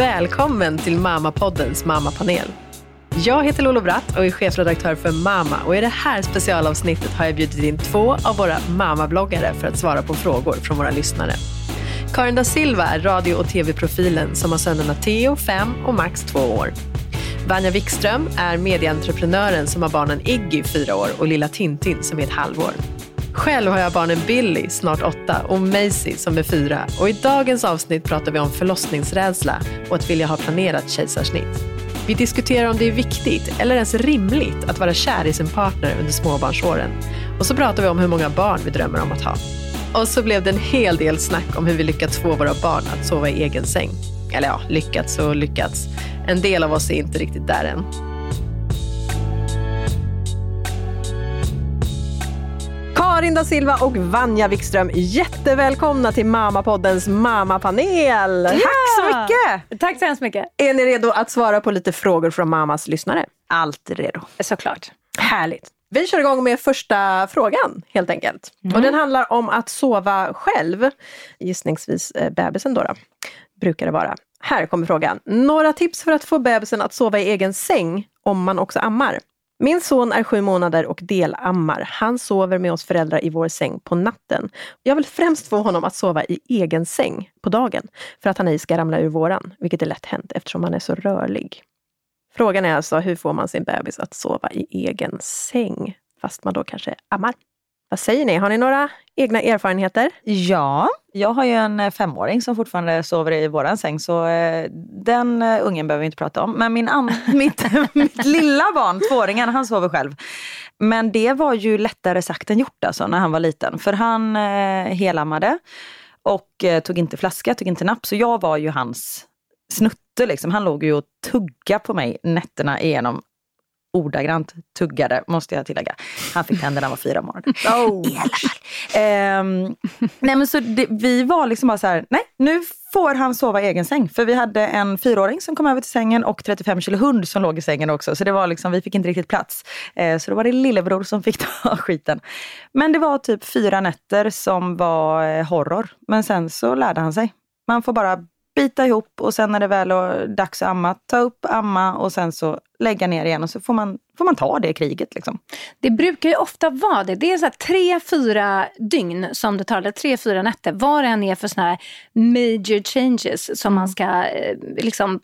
Välkommen till Mammapoddens mammapanel. Jag heter Lolo Bratt och är chefredaktör för Mama och i det här specialavsnittet har jag bjudit in två av våra mammabloggare för att svara på frågor från våra lyssnare. Karin da Silva är radio och tv-profilen som har sönerna Theo, 5 och Max, 2 år. Vanja Wikström är medieentreprenören som har barnen Iggy, 4 år och lilla Tintin som är ett halvår. Själv har jag barnen Billy, snart 8, och Maisie som är 4. Och i dagens avsnitt pratar vi om förlossningsrädsla och att vilja ha planerat kejsarsnitt. Vi diskuterar om det är viktigt eller ens rimligt att vara kär i sin partner under småbarnsåren. Och så pratar vi om hur många barn vi drömmer om att ha. Och så blev det en hel del snack om hur vi lyckats få våra barn att sova i egen säng. Eller ja, lyckats och lyckats. En del av oss är inte riktigt där än. Karin da Silva och Vanja Wikström, jättevälkomna till Mammapoddens mammapanel. Ja! Tack så mycket! Tack så hemskt mycket. Är ni redo att svara på lite frågor från mammas lyssnare? Alltid redo. Såklart. Härligt. Vi kör igång med första frågan helt enkelt. Mm. Och den handlar om att sova själv. Gissningsvis eh, bebisen då, då. Brukar det vara. Här kommer frågan. Några tips för att få bebisen att sova i egen säng om man också ammar? Min son är sju månader och delammar. Han sover med oss föräldrar i vår säng på natten. Jag vill främst få honom att sova i egen säng på dagen för att han ej ska ramla ur våran, vilket är lätt hänt eftersom han är så rörlig. Frågan är alltså, hur får man sin bebis att sova i egen säng? Fast man då kanske ammar. Vad säger ni? Har ni några egna erfarenheter? Ja, jag har ju en eh, femåring som fortfarande sover i våran säng så eh, den eh, ungen behöver vi inte prata om. Men min mitt, mitt lilla barn, tvååringen, han sover själv. Men det var ju lättare sagt än gjort alltså när han var liten. För han eh, helammade och eh, tog inte flaska, tog inte napp. Så jag var ju hans snutte liksom. Han låg ju och tugga på mig nätterna igenom ordagrant tuggade, måste jag tillägga. Han fick tänderna när han var fyra månader. Oh. I alla fall. Um, nej men så det, vi var liksom bara så här, nej nu får han sova i egen säng. För vi hade en fyraåring som kom över till sängen och 35 kilo hund som låg i sängen också. Så det var liksom, vi fick inte riktigt plats. Uh, så då var det lillebror som fick ta skiten. Men det var typ fyra nätter som var uh, horror. Men sen så lärde han sig. Man får bara bita ihop och sen när det väl är dags att amma, ta upp, amma och sen så lägga ner igen och så får man, får man ta det kriget. Liksom. Det brukar ju ofta vara det. Det är så här tre, fyra dygn som det tar, eller tre, fyra nätter. Vad det än är för såna här major changes som man ska eh, liksom,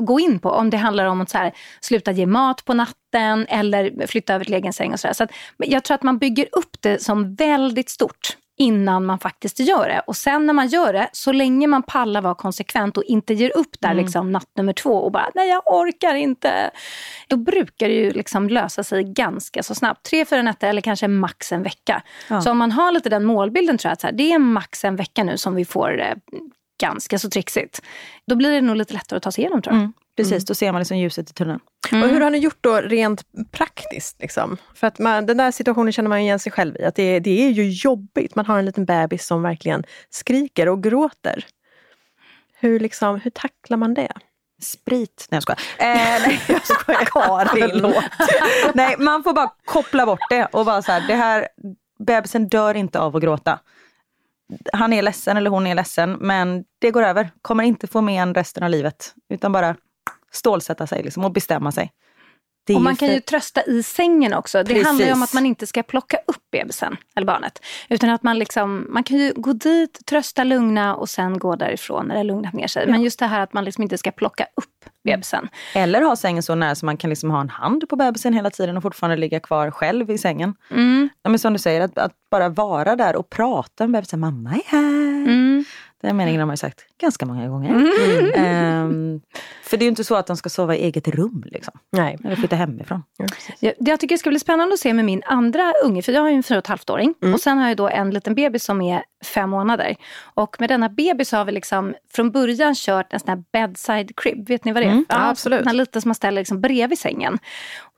gå in på. Om det handlar om att så här, sluta ge mat på natten eller flytta över till egen säng och sådär. Så, jag tror att man bygger upp det som väldigt stort innan man faktiskt gör det. Och sen när man gör det, så länge man pallar vara konsekvent och inte ger upp där mm. liksom, natt nummer två och bara nej jag orkar inte. Då brukar det ju liksom lösa sig ganska så snabbt. Tre, fyra nätter eller kanske max en vecka. Ja. Så om man har lite den målbilden tror jag att så här, det är max en vecka nu som vi får eh, ganska så trixigt. Då blir det nog lite lättare att ta sig igenom tror jag. Mm. Precis, mm. då ser man liksom ljuset i tunneln. Mm. Och hur har ni gjort då rent praktiskt? Liksom? För att man, den där situationen känner man igen sig själv i. Att det, det är ju jobbigt. Man har en liten bebis som verkligen skriker och gråter. Hur, liksom, hur tacklar man det? Sprit. Nej jag skojar. Eh, nej jag skojar. Karin. nej man får bara koppla bort det och bara så här, det här, bebisen dör inte av att gråta. Han är ledsen eller hon är ledsen men det går över. Kommer inte få med en resten av livet. Utan bara stålsätta sig liksom, och bestämma sig. och man kan för... ju trösta i sängen också. Det Precis. handlar ju om att man inte ska plocka upp bebisen eller barnet. Utan att man liksom, man kan ju gå dit, trösta, lugna och sen gå därifrån när det lugnat ner sig. Ja. Men just det här att man liksom inte ska plocka upp bebisen. Eller ha sängen så nära så man kan liksom ha en hand på bebisen hela tiden och fortfarande ligga kvar själv i sängen. Mm. Ja, men som du säger, att, att, bara vara där och prata med bebisen. Mamma är här. Mm. Den meningen har man ju sagt ganska många gånger. Mm. Um, för det är ju inte så att de ska sova i eget rum. Liksom. Nej. Eller flytta hemifrån. Ja, jag tycker det ska bli spännande att se med min andra unge, för jag har ju en fyra och ett halvt åring. Mm. Och sen har jag då en liten bebis som är fem månader. Och med denna bebis har vi liksom från början kört en sån här bedside crib. Vet ni vad det är? Mm. Ja, absolut. Den lite som man ställer liksom bredvid sängen.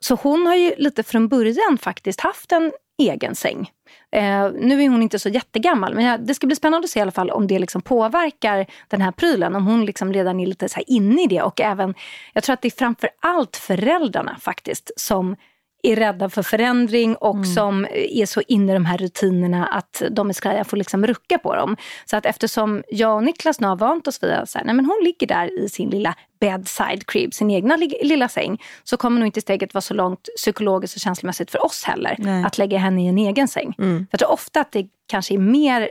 Så hon har ju lite från början faktiskt haft en egen säng. Eh, nu är hon inte så jättegammal men jag, det ska bli spännande att se i alla fall om det liksom påverkar den här prylen. Om hon liksom redan är lite så inne i det och även, jag tror att det är framför allt föräldrarna faktiskt som är rädda för förändring och mm. som är så inne i de här rutinerna att de är skraja får liksom rucka på dem. Så att eftersom jag och Niklas nu har vant oss vid att hon ligger där i sin lilla bedside crib, sin egna lilla säng, så kommer nog inte steget vara så långt psykologiskt och känslomässigt för oss heller, Nej. att lägga henne i en egen säng. Mm. Jag tror ofta att det kanske är mer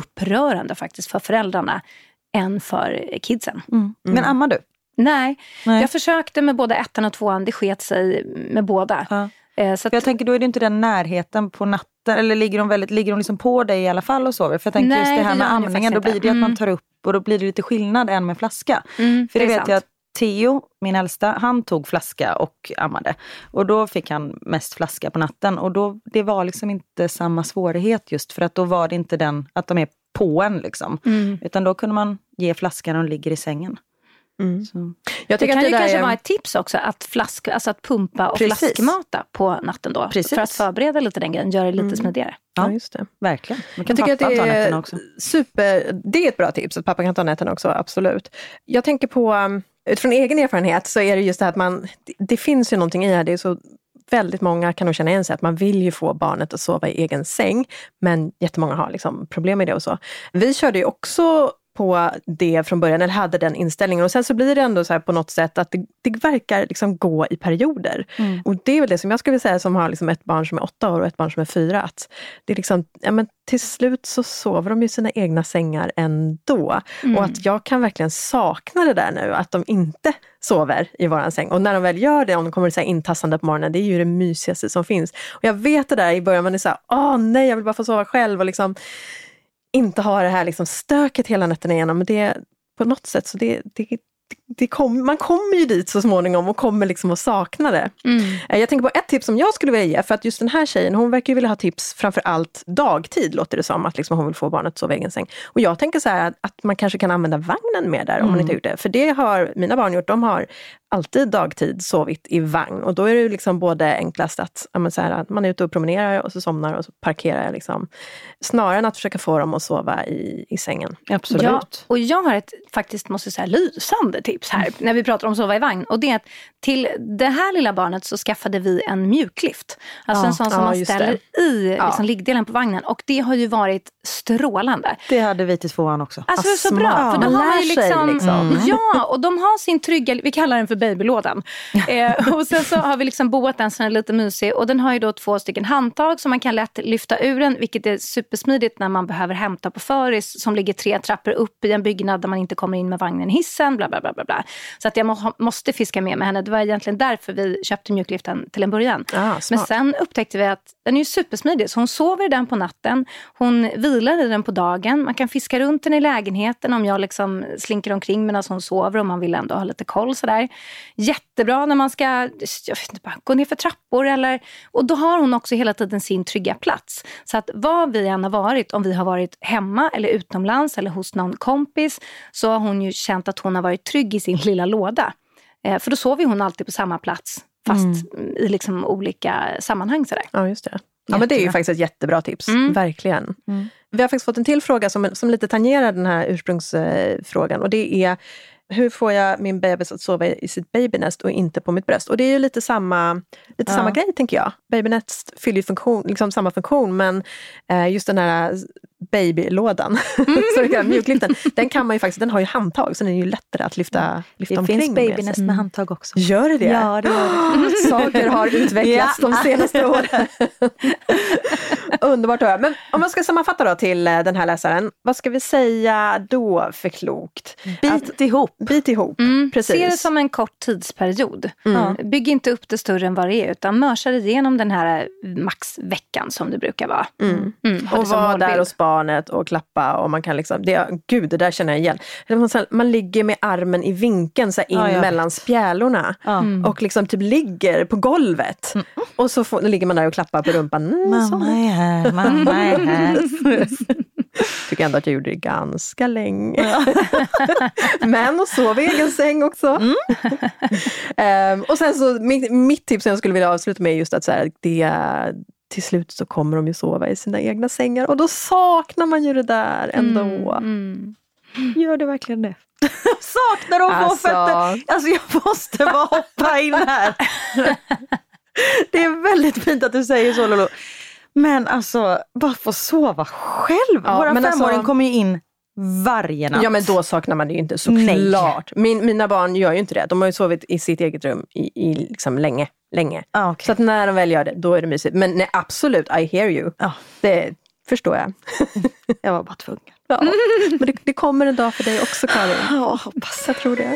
upprörande faktiskt för föräldrarna än för kidsen. Mm. Men mm. ammar du? Nej. Nej. jag försökte med både ettan och tvåan, det sket sig med båda. Ja. Eh, så att, jag tänker då är det inte den närheten på natten, eller ligger de, väldigt, ligger de liksom på dig i alla fall och sover? För jag tänker Nej, just det här med amningen, då blir det mm. att man tar upp och då blir det lite skillnad än med flaska. Mm, för det, det vet sant. jag att Theo, min äldsta, han tog flaska och ammade. Och då fick han mest flaska på natten. Och då, det var liksom inte samma svårighet just för att då var det inte den att de är på en. Liksom. Mm. Utan då kunde man ge flaskan när de ligger i sängen. Mm. Jag det kan det ju kanske är... vara ett tips också att, flask, alltså att pumpa och Precis. flaskmata på natten då. Precis. För att förbereda lite den grejen, göra det lite mm. smidigare. Ja, just det. Verkligen. Man kan jag tycker att det är, super, det är ett bra tips, att pappa kan ta nätterna också, absolut. Jag tänker på, um, utifrån egen erfarenhet så är det just det här att man, det finns ju någonting i det här, det är så väldigt många kan nog känna igen sig att man vill ju få barnet att sova i egen säng, men jättemånga har liksom problem med det och så. Vi körde ju också på det från början, eller hade den inställningen. Och sen så blir det ändå så på något sätt att det, det verkar liksom gå i perioder. Mm. Och det är väl det som jag skulle säga som har liksom ett barn som är åtta år och ett barn som är fyra. Att det är liksom, ja, men till slut så sover de i sina egna sängar ändå. Mm. Och att jag kan verkligen sakna det där nu, att de inte sover i våran säng. Och när de väl gör det, om de kommer så här intassande på morgonen, det är ju det mysigaste som finns. Och jag vet det där i början, man är såhär, åh nej, jag vill bara få sova själv. Och liksom, inte ha det här liksom stöket hela nätterna igenom. Men det, på något sätt så det, det, det kom, man kommer ju dit så småningom och kommer liksom att sakna det. Mm. Eh, jag tänker på ett tips som jag skulle vilja ge, för att just den här tjejen, hon verkar vilja ha tips framför allt dagtid, låter det som, att liksom hon vill få barnet att sova i egen säng. Och jag tänker så här att man kanske kan använda vagnen mer där, om mm. man inte har gjort det. För det har mina barn gjort, de har alltid dagtid sovit i vagn. Och då är det liksom både enklast att, här, man är ute och promenerar och så somnar och så parkerar jag. Liksom. Snarare än att försöka få dem att sova i, i sängen. Absolut. Ja, och jag har ett faktiskt måste säga lysande tips här mm. när vi pratar om sova i vagn. Och det är att till det här lilla barnet så skaffade vi en mjuklift. Alltså ja, en sån som ja, man ställer det. i liksom, liggdelen på vagnen. Och det har ju varit strålande. Det hade vi till tvåan också. Alltså det är så bra. För då har man liksom, liksom. Ja, och de har sin trygga, vi kallar den för babylådan. eh, och sen så har vi liksom boat den så den är lite mysig. Och den har ju då två stycken handtag som man kan lätt lyfta ur den. Vilket är supersmidigt när man behöver hämta på föris som ligger tre trappor upp i en byggnad där man inte kommer in med vagnen i hissen. Bla, bla, bla, bla, bla. Så att jag må, måste fiska med mig henne. Det var egentligen därför vi köpte mjuklyften till en början. Ah, Men sen upptäckte vi att den är supersmidig. Så hon sover i den på natten. Hon vilar i den på dagen. Man kan fiska runt den i lägenheten om jag liksom slinker omkring medan hon sover och man vill ändå ha lite koll. Sådär jättebra när man ska jag vet inte, gå ner för trappor. Eller, och då har hon också hela tiden sin trygga plats. Så att vad vi än har varit, om vi har varit hemma eller utomlands eller hos någon kompis, så har hon ju känt att hon har varit trygg i sin lilla låda. Eh, för då sover hon alltid på samma plats, fast mm. i liksom olika sammanhang. Sådär. Ja, just det. Ja, men det är ju faktiskt ett jättebra tips, mm. verkligen. Mm. Vi har faktiskt fått en till fråga som, som lite tangerar den här ursprungsfrågan och det är hur får jag min bebis att sova i sitt babynest och inte på mitt bröst? Och det är ju lite samma, lite ja. samma grej tänker jag. Babynest fyller ju funktion, liksom samma funktion men eh, just den här babylådan, mm. mjukliften, den kan man ju faktiskt, den har ju handtag så den är ju lättare att lyfta, lyfta det omkring. Det finns babynest med, med handtag också. Gör det det? Ja, det gör det. Saker har utvecklats de senaste åren. Underbart att höra. Men om man ska sammanfatta då till eh, den här läsaren, vad ska vi säga då för klokt? Bit att, ihop. Bit ihop, mm. precis. Se det som en kort tidsperiod. Mm. Bygg inte upp det större än vad det är utan mörsa igenom den här maxveckan som det brukar vara. Mm. Mm. Och var där och spara barnet och klappa och man kan liksom, det, gud det där känner jag igen. Man ligger med armen i vinkeln så in ja, ja. mellan spjälorna mm. och liksom typ ligger på golvet. Mm. Och så får, ligger man där och klappar på rumpan. Mm, mamma är här, mamma är här. Tycker ändå att jag gjorde det ganska länge. Ja. Men och sov i egen säng också. Um, och sen så mitt, mitt tips som jag skulle vilja avsluta med är just att så här, det till slut så kommer de ju sova i sina egna sängar och då saknar man ju det där ändå. Mm, mm. Gör det verkligen det? Saknar alltså... få fötter? Alltså jag måste bara hoppa in här. Det är väldigt fint att du säger så Lolo. Men alltså, bara få sova själv. Ja, Våra men alltså- femåring kommer ju in varje natt. Ja men då saknar man det ju inte såklart. Min, mina barn gör ju inte det. De har ju sovit i sitt eget rum i, i liksom länge. länge. Ah, okej. Så att när de väl gör det, då är det mysigt. Men nej, absolut, I hear you. Ja. Det förstår jag. Jag var bara tvungen. Ja. Men det, det kommer en dag för dig också Karin. Ja, hoppas. Jag tror det.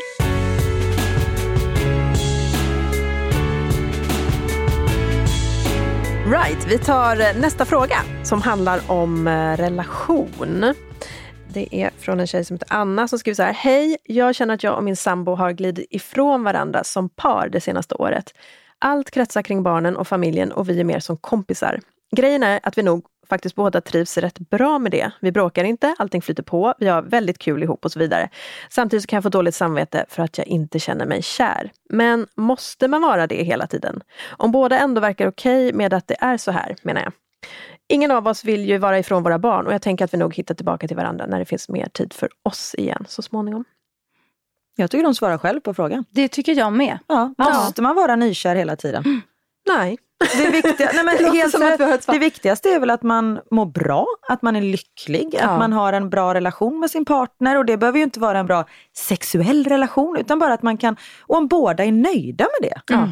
Right, vi tar eh, nästa fråga som handlar om eh, relation. Det är från en tjej som heter Anna som skriver så här. Hej, jag känner att jag och min sambo har glidit ifrån varandra som par det senaste året. Allt kretsar kring barnen och familjen och vi är mer som kompisar. Grejen är att vi nog faktiskt båda trivs rätt bra med det. Vi bråkar inte, allting flyter på, vi har väldigt kul ihop och så vidare. Samtidigt så kan jag få dåligt samvete för att jag inte känner mig kär. Men måste man vara det hela tiden? Om båda ändå verkar okej med att det är så här, menar jag. Ingen av oss vill ju vara ifrån våra barn och jag tänker att vi nog hittar tillbaka till varandra när det finns mer tid för oss igen så småningom. Jag tycker de svarar själv på frågan. Det tycker jag med. Ja, måste man vara nykär hela tiden? Nej. Det, viktiga, nej men Det helt, svar. det viktigaste är väl att man mår bra, att man är lycklig, Ja. att man har en bra relation med sin partner. Och det behöver ju inte vara en bra sexuell relation, utan bara att man kan, och om båda är nöjda med det, Ja,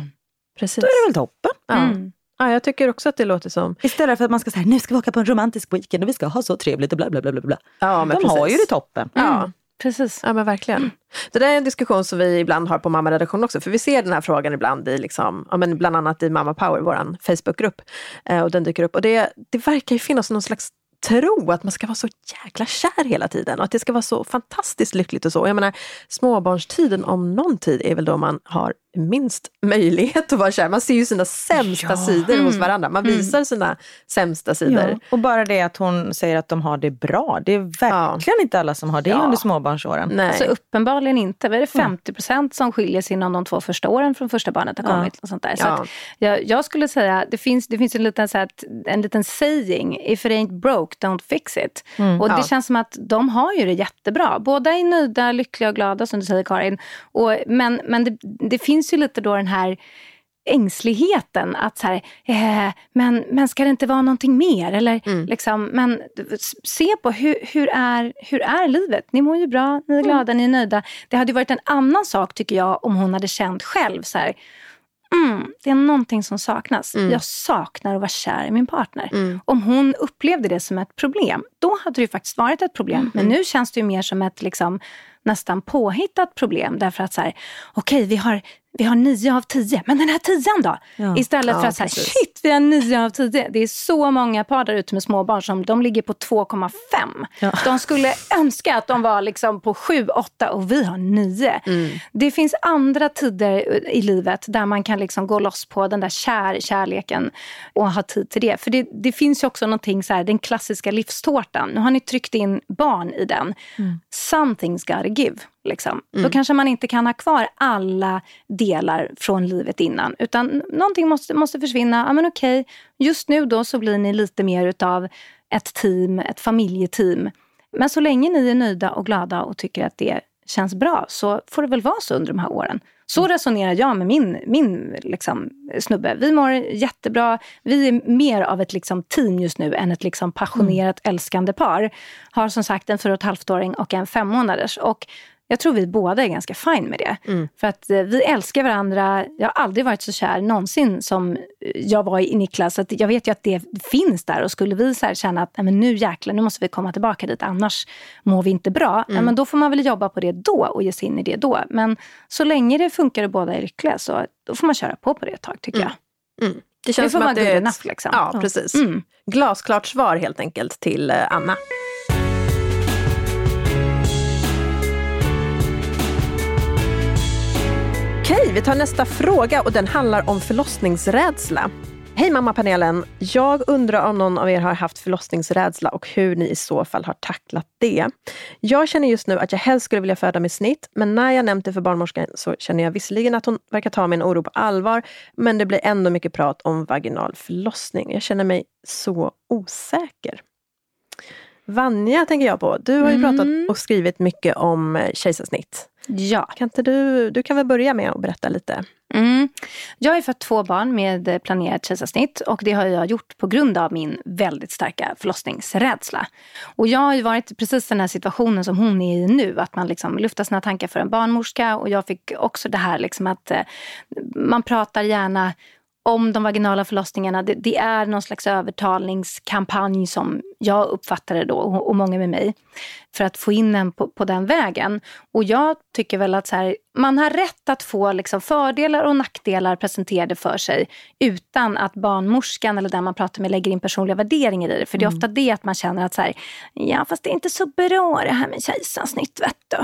precis. då är det väl toppen. Ja. Mm. Ja, jag tycker också att det låter som... Istället för att man ska säga, nu ska vi åka på en romantisk weekend och vi ska ha så trevligt och bla bla bla bla. Ja, men De har ju precis. det toppen. Ja. Precis. Ja men verkligen. Det där är en diskussion som vi ibland har på mammaredaktion också. För vi ser den här frågan ibland i, liksom, ja, men bland annat i Mamma Power, vår Facebookgrupp. Eh, och den dyker upp. Och det, det verkar ju finnas någon slags tro att man ska vara så jäkla kär hela tiden. Och att det ska vara så fantastiskt lyckligt och så. Jag menar, småbarnstiden om någon tid är väl då man har minst möjlighet att vara kär. Man ser ju sina sämsta Ja. sidor hos varandra. Man visar sina sämsta sidor. Ja. Och bara det att hon säger att de har det bra, det är verkligen inte alla som har det Ja. under småbarnsåren. Nej. Alltså uppenbarligen inte. Vad är det 50 procent som skiljer sig inom de två första åren från första barnet har Ja. kommit? Och sånt där. Så Ja. att jag, jag skulle säga, det finns, det finns en, liten, så här, att- en liten saying, if it ain't broke, don't fix it. Och det Ja. känns som att de har ju det jättebra. Båda är nöjda, lyckliga och glada som du säger Karin. Och, men men det, det finns ju lite då den här ängsligheten att så här, eh, men, men ska det inte vara någonting mer? Eller, liksom, men se på hur, hur, är, hur är livet? Ni mår ju bra, ni är glada, ni är nöjda. Det hade varit en annan sak tycker jag om hon hade känt själv så här, mm, det är någonting som saknas. Jag saknar att vara kär i min partner. Om hon upplevde det som ett problem, då hade det ju faktiskt varit ett problem. Men nu känns det ju mer som ett liksom, nästan påhittat problem. Därför att så här, okej vi har vi har nio av tio, men den här tian då? Ja. Istället för Ja, att säga, shit vi har nio av tio. Det är så många par där ute med småbarn som de ligger på 2,5. Ja. De skulle önska att de var liksom på 7, 8 och vi har 9. Mm. Det finns andra tider i livet där man kan liksom gå loss på den där kär, kärleken och ha tid till det. För det, det finns ju också någonting så här, den klassiska livstårtan. Nu har ni tryckt in barn i den. Something's gotta give. Liksom. Då kanske man inte kan ha kvar alla delar från livet innan. Utan någonting måste, måste försvinna. Ja, men okej, just nu då så blir ni lite mer utav ett team, ett familjeteam. Men så länge ni är nöjda och glada och tycker att det känns bra så får det väl vara så under de här åren. Så resonerar jag med min, min liksom, snubbe. Vi mår jättebra. Vi är mer av ett liksom, team just nu än ett liksom, passionerat älskande par. Har som sagt en fyra och ett halvt-åring och en fem månaders. Och jag tror vi båda är ganska fine med det. För att eh, vi älskar varandra. Jag har aldrig varit så kär någonsin som eh, jag var i Niklas. Så att jag vet ju att det finns där. Och skulle vi så känna att men nu jäklar, nu måste vi komma tillbaka dit. Annars mår vi inte bra. Ja, men då får man väl jobba på det då och ge sig in i det då. Men så länge det funkar och båda är lyckliga så då får man köra på på det ett tag tycker jag. Mm. Det Det känns får som vara att det är enough ett, liksom. Ja, precis. Mm. Glasklart svar helt enkelt till eh, Anna. Vi tar nästa fråga och den handlar om förlossningsrädsla. Hej mammapanelen! Jag undrar om någon av er har haft förlossningsrädsla och hur ni i så fall har tacklat det. Jag känner just nu att jag helst skulle vilja föda med snitt, men när jag nämnt det för barnmorskan så känner jag visserligen att hon verkar ta min oro på allvar, men det blir ändå mycket prat om vaginal förlossning. Jag känner mig så osäker. Vanja tänker jag på. Du har ju pratat och skrivit mycket om eh, kejsarsnitt. Ja. Kan inte du, du kan väl börja med att berätta lite? Mm. Jag har fått två barn med planerat kejsarsnitt och det har jag gjort på grund av min väldigt starka förlossningsrädsla. Och jag har ju varit precis den här situationen som hon är i nu, att man liksom luftar sina tankar för en barnmorska och jag fick också det här liksom att eh, man pratar gärna om de vaginala förlossningarna. Det, det, är någon slags övertalningskampanj som jag uppfattar det då och, många med mig för att få in en på, på den vägen. Och jag tycker väl att så här, man har rätt att få liksom fördelar och nackdelar presenterade för sig utan att barnmorskan eller den man pratar med lägger in personliga värderingar i det. För det är mm. ofta det att man känner att så här, ja fast det är inte så bra det här med kejsarsnitt vet du.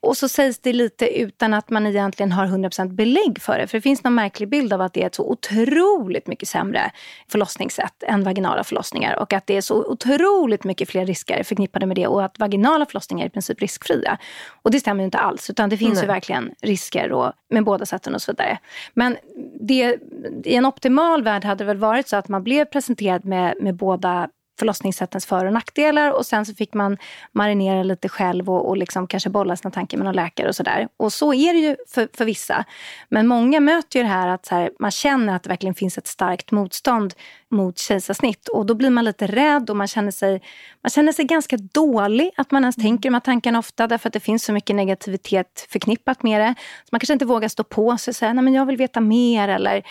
Och så sägs det lite utan att man egentligen har 100% belägg för det. För det finns någon märklig bild av att det är ett så otroligt mycket sämre förlossningssätt än vaginala förlossningar och att det är så otroligt mycket fler risker förknippade med det och att vaginala förlossningar är i princip riskfria. Och det stämmer ju inte alls utan det finns Nej. ju verkligen risker och, med båda sätten och så vidare. Men det, i en optimal värld hade det väl varit så att man blev presenterad med, med båda förlossningssättens för och nackdelar och sen så fick man marinera lite själv och, och liksom kanske bolla sina tankar med någon läkare och sådär. Och så är det ju för, för vissa. Men många möter ju det här att här, man känner att det verkligen finns ett starkt motstånd mot kejsarsnitt och då blir man lite rädd och man känner sig, man känner sig ganska dålig att man ens tänker de här tankarna ofta därför att det finns så mycket negativitet förknippat med det. Så man kanske inte vågar stå på sig och säga nej men jag vill veta mer eller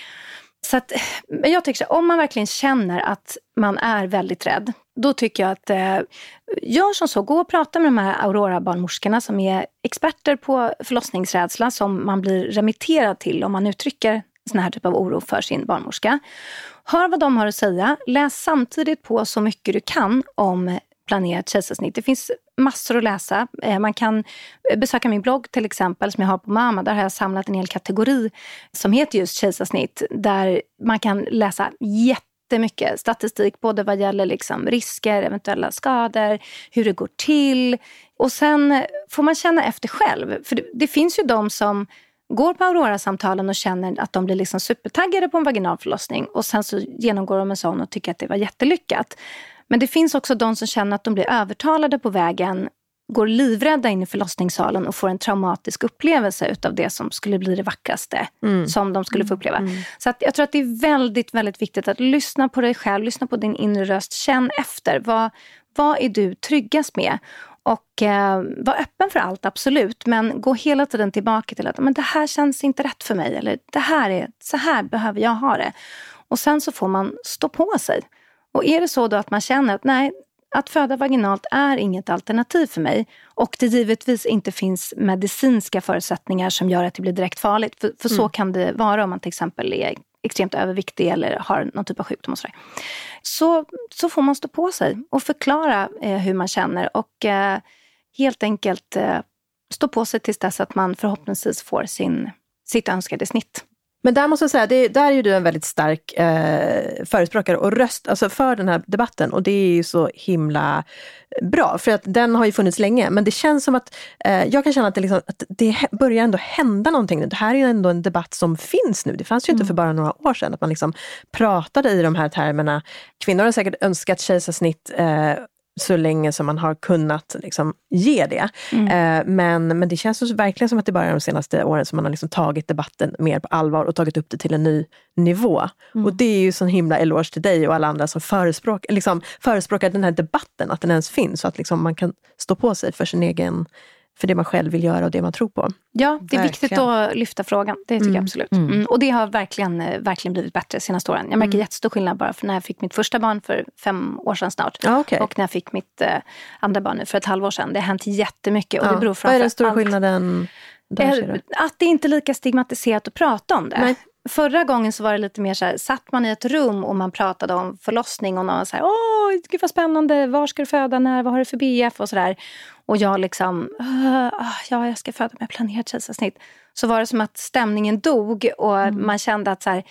så att, jag tycker så, om man verkligen känner att man är väldigt rädd, då tycker jag att eh, gör som så, gå och prata med de här Aurora-barnmorskorna som är experter på förlossningsrädsla som man blir remitterad till om man uttrycker sån här typ av oro för sin barnmorska. Hör vad de har att säga. Läs samtidigt på så mycket du kan om planerat kejsarsnitt. Det finns massor att läsa. Eh, man kan eh, besöka min blogg till exempel som jag har på Mama. Där har jag samlat en hel kategori som heter just kejsarsnitt. Där man kan läsa jättemycket statistik både vad gäller liksom risker, eventuella skador, hur det går till. Och sen får man känna efter själv. För det, det finns ju de som går på Aurora-samtalen och känner att de blir liksom supertaggade på en vaginal förlossning och sen så genomgår de en sån och tycker att det var jättelyckat. Men det finns också de som känner att de blir övertalade på vägen går livrädda in i förlossningssalen och får en traumatisk upplevelse utav det som skulle bli det vackraste mm. som de skulle få uppleva. Mm. Så att jag tror att det är väldigt, väldigt viktigt att lyssna på dig själv, lyssna på din inre röst, känn efter. Vad, vad är du tryggast med? Och eh, var öppen för allt, absolut. Men gå hela tiden tillbaka till att men det här känns inte rätt för mig. Eller det här är, så här behöver jag ha det. Och sen så får man stå på sig. Och är det så då att man känner att nej, att föda vaginalt är inget alternativ för mig och det givetvis inte finns medicinska förutsättningar som gör att det blir direkt farligt. För, för mm. så kan det vara om man till exempel är extremt överviktig eller har någon typ av sjukdom. Och så, så, så får man stå på sig och förklara eh, hur man känner och eh, helt enkelt eh, stå på sig tills dess att man förhoppningsvis får sin, sitt önskade snitt. Men där måste jag säga, det, där är ju du en väldigt stark eh, förespråkare och röst alltså för den här debatten och det är ju så himla bra för att den har ju funnits länge men det känns som att eh, jag kan känna att det, liksom, att det börjar ändå hända någonting nu. Det här är ju ändå en debatt som finns nu. Det fanns ju mm. inte för bara några år sedan att man liksom pratade i de här termerna. Kvinnor har säkert önskat kejsarsnitt eh, så länge som man har kunnat liksom, ge det. Mm. Eh, men, men det känns verkligen som att det bara är de senaste åren som man har liksom tagit debatten mer på allvar och tagit upp det till en ny nivå. Mm. Och det är ju sån himla eloge till dig och alla andra som förespråkar, liksom, förespråkar den här debatten, att den ens finns så att liksom, man kan stå på sig för sin egen för det man själv vill göra och det man tror på. Ja, det är verkligen. viktigt att lyfta frågan. Det tycker mm. jag absolut. Mm. Mm. Och det har verkligen, eh, verkligen blivit bättre de senaste åren. Jag märker mm. jättestor skillnad bara för när jag fick mitt första barn för fem år sedan snart. Ah, okay. Och när jag fick mitt eh, andra barn nu för ett halvår sedan. Det har hänt jättemycket. Och ja. det beror Vad är den stora skillnaden? Där, att det inte är lika stigmatiserat att prata om det. Nej. Förra gången så var det lite mer så här, satt man i ett rum och man pratade om förlossning och någon var så här, åh, gud vad spännande, var ska du föda, när, vad har du för BF och sådär. Och jag liksom, ja, jag ska föda med planerat kejsarsnitt. Så var det som att stämningen dog och mm. man kände att så här,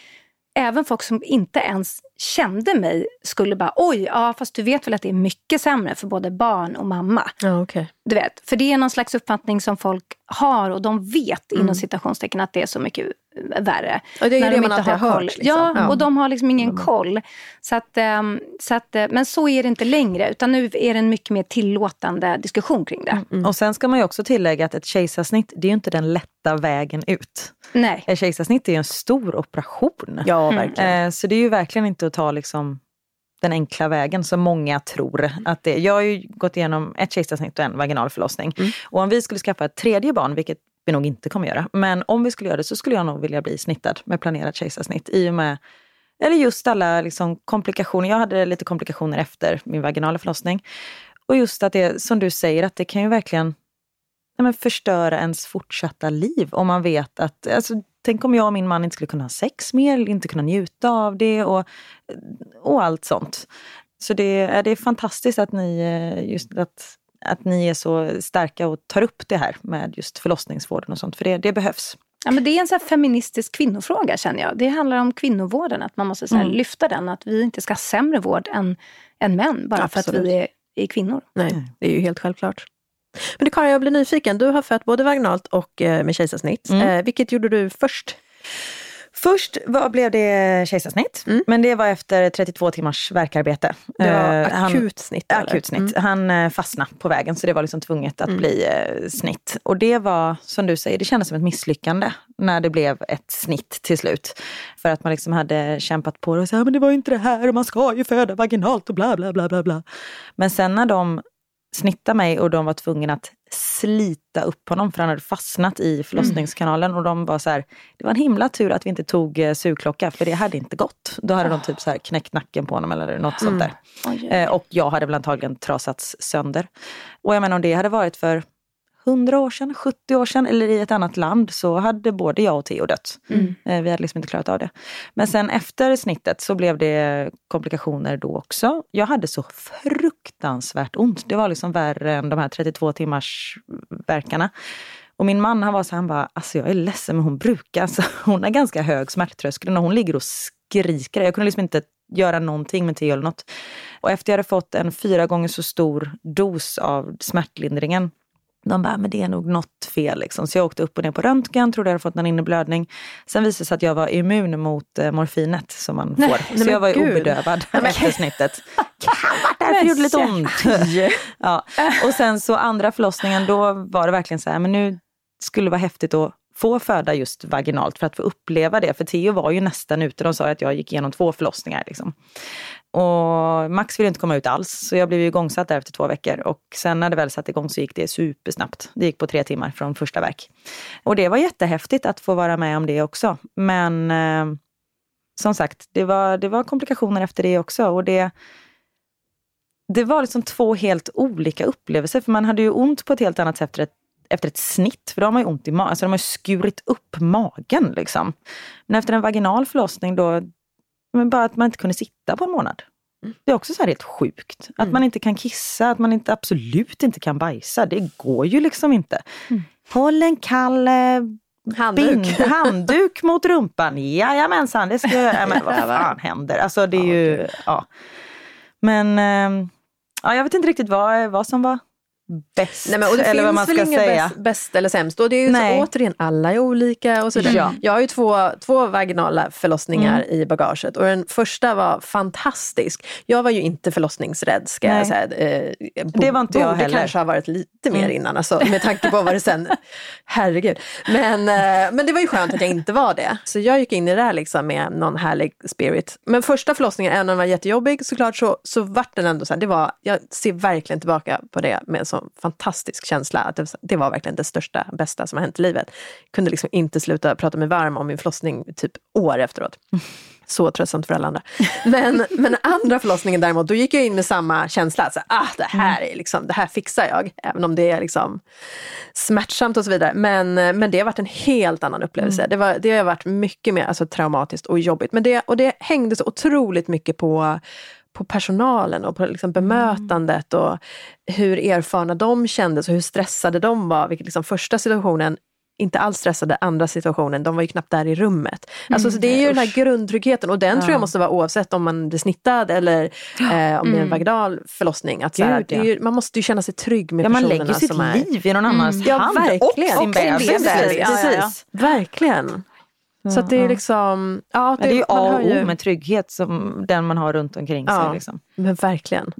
även folk som inte ens kände mig skulle bara, oj, ja fast du vet väl att det är mycket sämre för både barn och mamma. Ja, okay. Du vet, för det är någon slags uppfattning som folk har och de vet mm. inom citationstecken att det är så mycket värre. Och det är när det de man inte alltid har hört, liksom. Ja, Ja. och de har liksom ingen koll. Så att, ehm, så att, eh, men så är det inte längre, utan nu är det en mycket mer tillåtande diskussion kring det. Mm. Och sen ska man ju också tillägga att ett kejsarsnitt, det är ju inte den lätta vägen ut. Nej. Ett kejsarsnitt är ju en stor operation. Ja, verkligen. Eh, så det är ju verkligen inte att ta liksom den enkla vägen som många tror. att det Jag har ju gått igenom ett kejsarsnitt och en vaginal förlossning. Och om vi skulle skaffa ett tredje barn, vilket vi nog inte kommer göra, men om vi skulle göra det så skulle jag nog vilja bli snittad med planerat kejsarsnitt i och med eller just alla liksom komplikationer. Jag hade lite komplikationer efter min vaginala förlossning. Och just att det, som du säger, att det kan ju verkligen nej, men förstöra ens fortsatta liv om man vet att, alltså, tänk om jag och min man inte skulle kunna ha sex mer, inte kunna njuta av det och, och allt sånt. Så det, är det är fantastiskt att ni, eh, just att, att ni är så starka och tar upp det här med just förlossningsvården och sånt, för det, det behövs. Ja, men det är en så här feministisk kvinnofråga känner jag. Det handlar om kvinnovården, att man måste så här Mm. lyfta den. Att vi inte ska ha sämre vård än, än män bara för Absolut. att vi är, är kvinnor. Nej, det är ju helt självklart. Men du Karin, jag blir nyfiken. Du har fött både vaginalt och eh, med kejsarsnitt. Mm. Eh, vilket gjorde du först? Först var, blev det kejsarsnitt, Mm. men det var efter 32 timmars verkarbete. Det var han- akut snitt? Akut snitt. Mm. Han eh, fastnade på vägen så det var liksom tvunget att Mm. bli eh, snitt. Och det var, som du säger, det kändes som ett misslyckande när det blev ett snitt till slut. För att man liksom hade kämpat på det och sagt, men det var ju inte det här och man ska ju föda vaginalt och bla bla bla bla bla. Men sen när de snittade mig och de var tvungna att slita upp honom för han hade fastnat i förlossningskanalen och de var så här, det var en himla tur att vi inte tog eh, sugklocka för det hade inte gått. Då hade de typ så här knäckt nacken på honom eller något sånt där. Oj, Eh, och jag hade väl antagligen trasats sönder. Och jag menar om det hade varit för 100 år sedan, 70 år sedan eller i ett annat land så hade både jag och Theo dött. Mm. Eh, vi hade liksom inte klarat av det. Men sen efter snittet så blev det komplikationer då också. Jag hade så fruktansvärt ont. Det var liksom värre än de här 32 timmars verkarna. Och min man han var så han bara, alltså jag är ledsen men hon brukar, alltså, hon har ganska hög smärttröskel och hon ligger och skriker. Jag kunde liksom inte göra någonting med Theo eller något. Och efter jag hade fått en fyra gånger så stor dos av smärtlindringen de bara, men det är nog något fel. Liksom. Så jag åkte upp och ner på röntgen, trodde jag hade fått någon inneblödning. Sen visade det sig att jag var immun mot eh, morfinet som man får. nej så jag var ju gud. obedövad efter snittet. Kan vara därför det gjorde lite ont. ja. Och sen så andra förlossningen, då var det verkligen så här, men nu skulle det vara häftigt att få föda just vaginalt för att få uppleva det. För Theo var ju nästan ute, de sa att jag gick igenom två förlossningar. Liksom. Och Max ville inte komma ut alls, så jag blev ju igångsatt där efter två veckor. Och sen när det väl satte igång så gick det supersnabbt. Det gick på tre timmar från första verk. Och det var jättehäftigt att få vara med om det också. Men eh, som sagt, det var, det var komplikationer efter det också. Och det, det var liksom två helt olika upplevelser. För man hade ju ont på ett helt annat sätt efter ett, efter ett snitt. För då har man ju ont i magen. Alltså de har ju skurit upp magen. Liksom. Men efter en vaginal förlossning då, men bara att man inte kunde sitta på en månad. Det är också så här helt sjukt. Att man inte kan kissa, att man inte, absolut inte kan bajsa. Det går ju liksom inte. Håll en kall eh, Handduk. bind, handduk mot rumpan. Jajamensan, det ska jag. Men vad fan händer? Alltså det är ju, ja. Men eh, ja, jag vet inte riktigt vad, vad som var bäst. Nej, men, och det eller vad man ska inget säga. bäst, bäst eller sämst. Och det är ju Nej. så, återigen, alla är olika och sådär. Ja. Jag har ju två, två vaginala förlossningar Mm. i bagaget och den första var fantastisk. Jag var ju inte förlossningsrädd ska jag säga. Eh, Det var inte jag borde heller. kanske ha varit lite mer Mm. innan, alltså, med tanke på vad det sen... Herregud. Men, eh, men det var ju skönt att jag inte var det. Så jag gick in i det här liksom med någon härlig spirit. Men första förlossningen, även om den var jättejobbig såklart, så, så vart den ändå så här, det var, jag ser verkligen tillbaka på det med en sån fantastisk känsla. Att det, var verkligen det största, bästa som har hänt i livet. Kunde liksom inte sluta prata mig varm om min förlossning typ år efteråt. Så tröttsamt för alla andra. Men, men andra förlossningen däremot, då gick jag in med samma känsla. Så, ah, det, här är liksom, det här fixar jag. Även om det är liksom smärtsamt och så vidare. Men, men det har varit en helt annan upplevelse. Det, var, det har varit mycket mer alltså, traumatiskt och jobbigt. Men det, och det hängde så otroligt mycket på på personalen och på liksom bemötandet och hur erfarna de kändes och hur stressade de var. Vilket liksom första situationen inte alls stressade, andra situationen, de var ju knappt där i rummet. Alltså, så det är ju den här grundtryggheten och den tror jag måste vara oavsett om man blir snittad eller eh, om det är en vaginal förlossning. Att, så här, Gud, är ju, man måste ju känna sig trygg med Ja, man personerna lägger sitt som är... liv i någon annans Ja, hand verkligen. och sin bebis. Ja, ja, ja. Verkligen. Så det är liksom... Ja, det, det är ju A och O ju- med trygghet, som den man har runt omkring sig. Liksom. Men verkligen.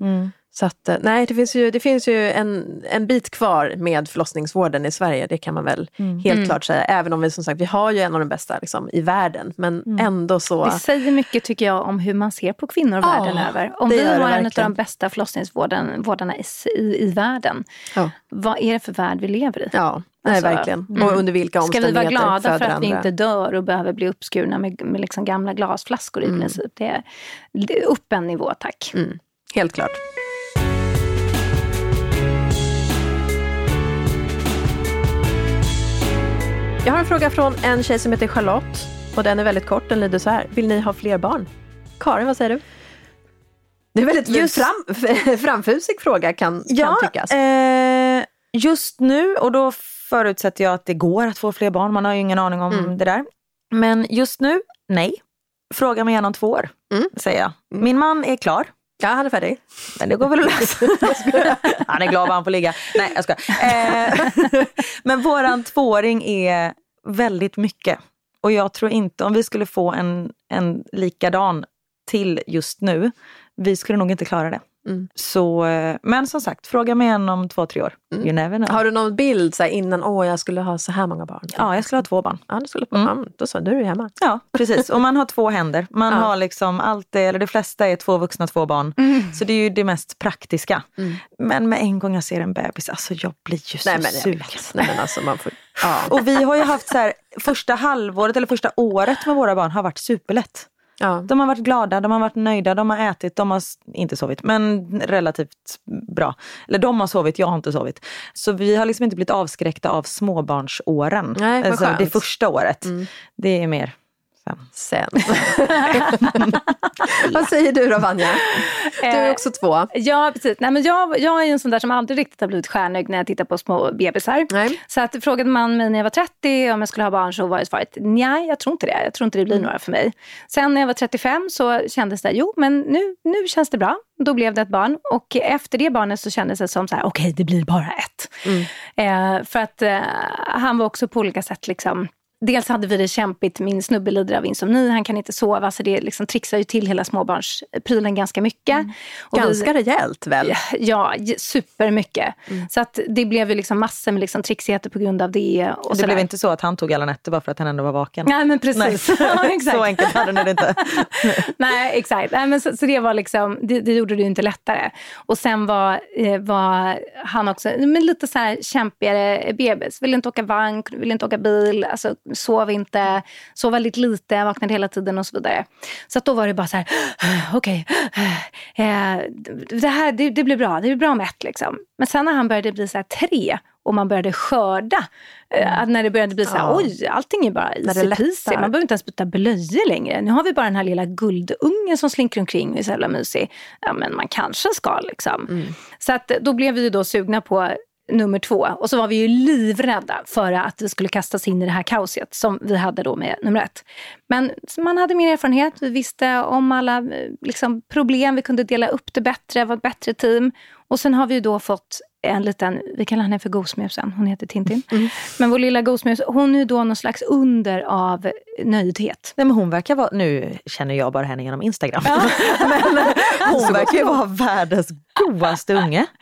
Mm. Så att, eh, nej, det finns ju, det finns ju en, en bit kvar med förlossningsvården i Sverige, det kan man väl helt klart säga. Även om vi som sagt, vi har ju en av de bästa liksom, i världen, men ändå så... Det säger mycket tycker jag om hur man ser på kvinnor Ja, världen över. Om vi har en av de bästa förlossningsvårdarna i, i, i världen, Ja, vad är det för värld vi lever i? ja nej, Alltså, verkligen. Och under vilka Ska vi omständigheter vara glada för att vi inte dör och behöver bli uppskurna med, med liksom gamla glasflaskor i princip? Det är, det är upp en nivå tack. Mm, helt klart. Jag har en fråga från en tjej som heter Charlotte och den är väldigt kort. Den lyder så här. Vill ni ha fler barn? Karin, vad säger du? Det är väldigt Just- fram, framfusig fråga kan, kan tyckas. eh, just nu, och då förutsätter jag att det går att få fler barn. Man har ju ingen aning om Mm. det där. Men just nu, nej. Fråga mig igen om två år, Mm. säger jag. Min man är klar. Ja, han är färdig. Men det går väl att lösa. han är glad vad han får ligga. Nej, jag ska. Eh, men våran tvååring är väldigt mycket. Och jag tror inte, om vi skulle få en, en likadan till just nu, vi skulle nog inte klara det. Mm. Så, eh, men som sagt, fråga mig igen om två, tre år. You never know. Har du någon bild så här, innan, åh jag skulle ha så här många barn? Ja, jag skulle ha två barn. Ja, du skulle, Mm. ja, då så, då är du hemma. Ja, precis. Och man har två händer. Man Ja. har liksom allt eller det flesta är två vuxna, två barn. Så det är ju det mest praktiska. Mm. Men med en gång jag ser en bebis, alltså jag blir ju så Nej men, sugen. Nej, men alltså, man får, ja. Och vi har ju haft så här, första halvåret eller första året med våra barn har varit superlätt. Ja. De har varit glada, de har varit nöjda, de har ätit, de har inte sovit, men relativt bra. Eller de har sovit, jag har inte sovit. Så vi har liksom inte blivit avskräckta av småbarnsåren. Nej, alltså det första året. Mm. Det är mer sen. Sen. Vad säger du då Vanja? Du är också två. Ja, precis. Nej, men jag, jag är en sån där som aldrig riktigt har blivit stjärnögd när jag tittar på små bebisar. Nej. Så att frågade man mig när jag var 30 om jag skulle ha barn så var ju svaret nej, jag tror inte det. Jag tror inte det blir några för mig. Sen när jag var 35 så kändes det, jo men nu, nu känns det bra. Då blev det ett barn och efter det barnet så kändes det som så här, okej det blir bara ett. Eh, för att eh, han var också på olika sätt liksom Dels hade vi det kämpigt, min snubbe lider av insomni, han kan inte sova, så det liksom trixar ju till hela småbarnsprylen ganska mycket. Vi- Ganska rejält väl? Ja, supermycket. Mm. Så att det blev ju liksom massor med liksom trixigheter på grund av det. Och det sådär. blev inte så att han tog alla nätter bara för att han ändå var vaken. Nej men precis. Nej. ja, exakt. så enkelt hade det inte. Nej, exakt. Nej, men så, så det var liksom, det, det gjorde det ju inte lättare. Och sen var, eh, var han också men lite så här kämpigare bebis. Ville inte åka vagn, ville inte åka bil, alltså, sov inte, sov väldigt lite, vaknade hela tiden och så vidare. Så att då var det bara så här, okej, eh, det här det, det blir bra, det blir bra med ett liksom. Men sen när han började bli så här tre och man började skörda, eh, när det började bli så här, Ja. oj, allting är bara easy. Man behöver inte ens byta blöjor längre. Nu har vi bara den här lilla guldungen som slinker omkring och är så jävla mysig. Ja, men man kanske ska liksom. Så att, då blev vi ju då sugna på nummer två. Och så var vi ju livrädda för att vi skulle kastas in i det här kaoset som vi hade då med nummer ett. Men man hade mer erfarenhet, vi visste om alla eh, liksom, problem, vi kunde dela upp det bättre, vara ett bättre team. Och sen har vi ju då fått en liten, vi kallar henne för Gosmusen, hon heter Tintin. Men vår lilla Gosmus, hon är ju då någon slags under av nöjdhet. Nej, men hon verkar vara, nu känner jag bara henne genom Instagram, men eh, hon verkar ju vara världens godaste unge.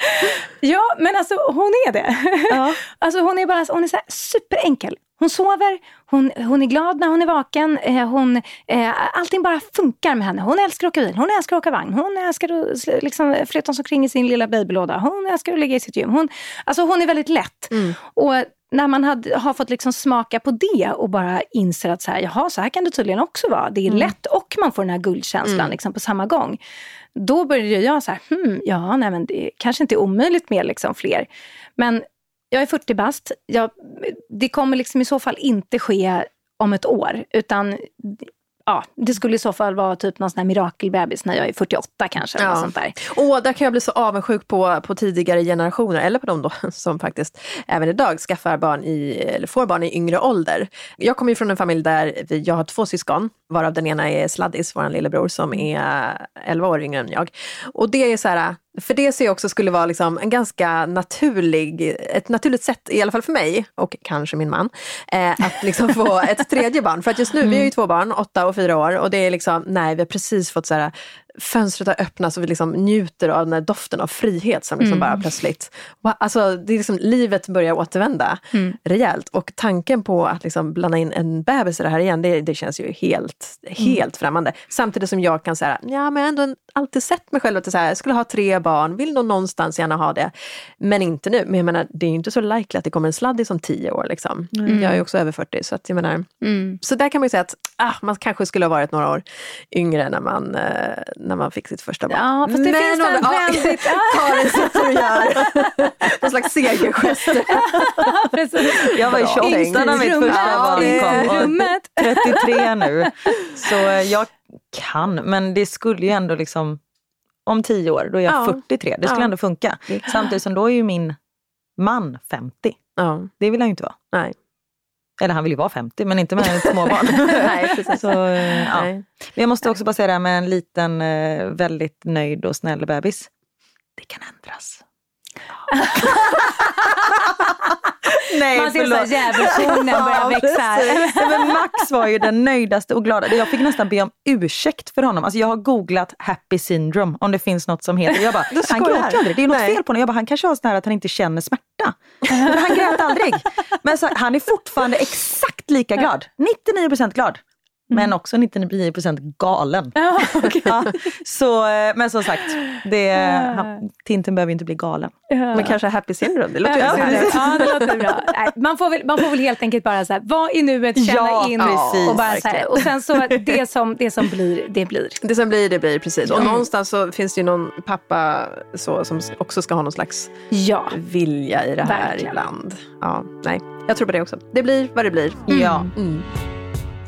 Ja, men alltså hon är det. Ja. Alltså hon är bara hon är så superenkel. Hon sover, hon, hon är glad när hon är vaken. Eh, hon, eh, allting bara funkar med henne. Hon älskar att åka bil, hon älskar att åka vagn. Hon älskar att liksom, flytta omkring i sin lilla babylåda. Hon älskar att ligga i sitt gym. Hon, alltså hon är väldigt lätt. Och när man hade, har fått liksom smaka på det och bara inser att så här, jaha, så här kan det tydligen också vara. Det är lätt och man får den här guldkänslan liksom, på samma gång. Då började jag så här, hmm, ja, nej, men det kanske inte är omöjligt med liksom fler. Men jag är 40 bast. Jag, det kommer liksom i så fall inte ske om ett år. Utan ja, det skulle i så fall vara typ någon sån här mirakelbebis när jag är 48 kanske. Ja. sånt där. Åh, där kan jag bli så avundsjuk på, på tidigare generationer, eller på de då som faktiskt även idag skaffar barn i, eller får barn i yngre ålder. Jag kommer ju från en familj där vi, jag har två syskon, varav den ena är Sladdis, vår lillebror, som är 11 år yngre än jag. Och det är så här, För det ser jag också skulle vara liksom en ganska naturlig, ett naturligt sätt, i alla fall för mig och kanske min man, eh, att liksom få ett tredje barn. För att just nu, vi har ju två barn, åtta och fyra år och det är liksom, nej vi har precis fått så här, fönstret har öppnats och vi liksom njuter av den här doften av frihet som liksom bara plötsligt, alltså det är liksom, livet börjar återvända mm. rejält. Och tanken på att liksom blanda in en bebis i det här igen, det, det känns ju helt, helt mm. främmande. Samtidigt som jag kan säga, ja men jag har ändå alltid sett mig själv att jag skulle ha tre barn, vill nog någonstans gärna ha det. Men inte nu. Men jag menar, det är ju inte så likely att det kommer en sladdis om tio år. Liksom. Mm. Jag är också över 40. Så, att jag menar, mm. så där kan man ju säga att ah, man kanske skulle ha varit några år yngre när man, eh, när man fick sitt första barn. Ja, fast det men, finns en ja, väldigt... Karin sitter och gör någon slags segergester. jag var ju 28 när mitt första barn kom. Och 33 nu. Så jag kan, men det skulle ju ändå liksom om tio år, då är jag ja. 43. Det skulle ja. ändå funka. Samtidigt som då är ju min man 50. Ja. Det vill han ju inte vara. Nej. Eller han vill ju vara 50 men inte med små barn. Nej, precis. Så, eh, ja. Men jag måste också bara säga det här med en liten eh, väldigt nöjd och snäll bebis. Det kan ändras. Nej, Man ser att djävulshornen börjar växa. men Max var ju den nöjdaste och glada. Jag fick nästan be om ursäkt för honom. Alltså jag har googlat happy syndrome om det finns något som heter. Jag bara, han gråter aldrig. Det är något Nej. fel på honom. Jag bara, han kanske har sån här att han inte känner smärta. För han grät aldrig. Men så, han är fortfarande exakt lika glad. 99% glad. Men mm. också 99% galen. Ja, okay. ja, så, eh, men som sagt, det, han, Tintin behöver inte bli galen. Ja. Men kanske happy syndrome, det låter ja, ja, det låter bra. Nej, man, får väl, man får väl helt enkelt bara så här, vara i nuet, känna ja, in precis, och, bara så här, och sen så det som, det som blir, det blir. Det som blir, det blir precis. Och någonstans så finns det ju någon pappa så, som också ska ha någon slags ja. vilja i det här Verkligen. ibland. Ja, nej. Jag tror på det också. Det blir vad det blir. Mm. Ja. Mm.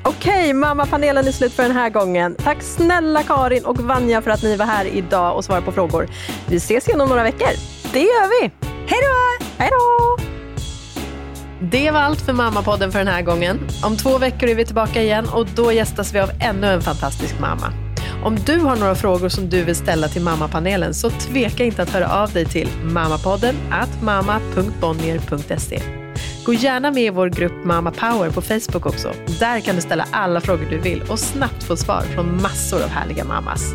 Okej, mammapanelen är slut för den här gången. Tack snälla Karin och Vanja för att ni var här idag och svarade på frågor. Vi ses igen om några veckor. Det gör vi. Hej då! Hej då! Det var allt för Mammapodden för den här gången. Om två veckor är vi tillbaka igen och då gästas vi av ännu en fantastisk mamma. Om du har några frågor som du vill ställa till mammapanelen så tveka inte att höra av dig till mammapodden mamma.bonnier.se. Gå gärna med i vår grupp Mama Power på Facebook också. Där kan du ställa alla frågor du vill och snabbt få svar från massor av härliga mammas.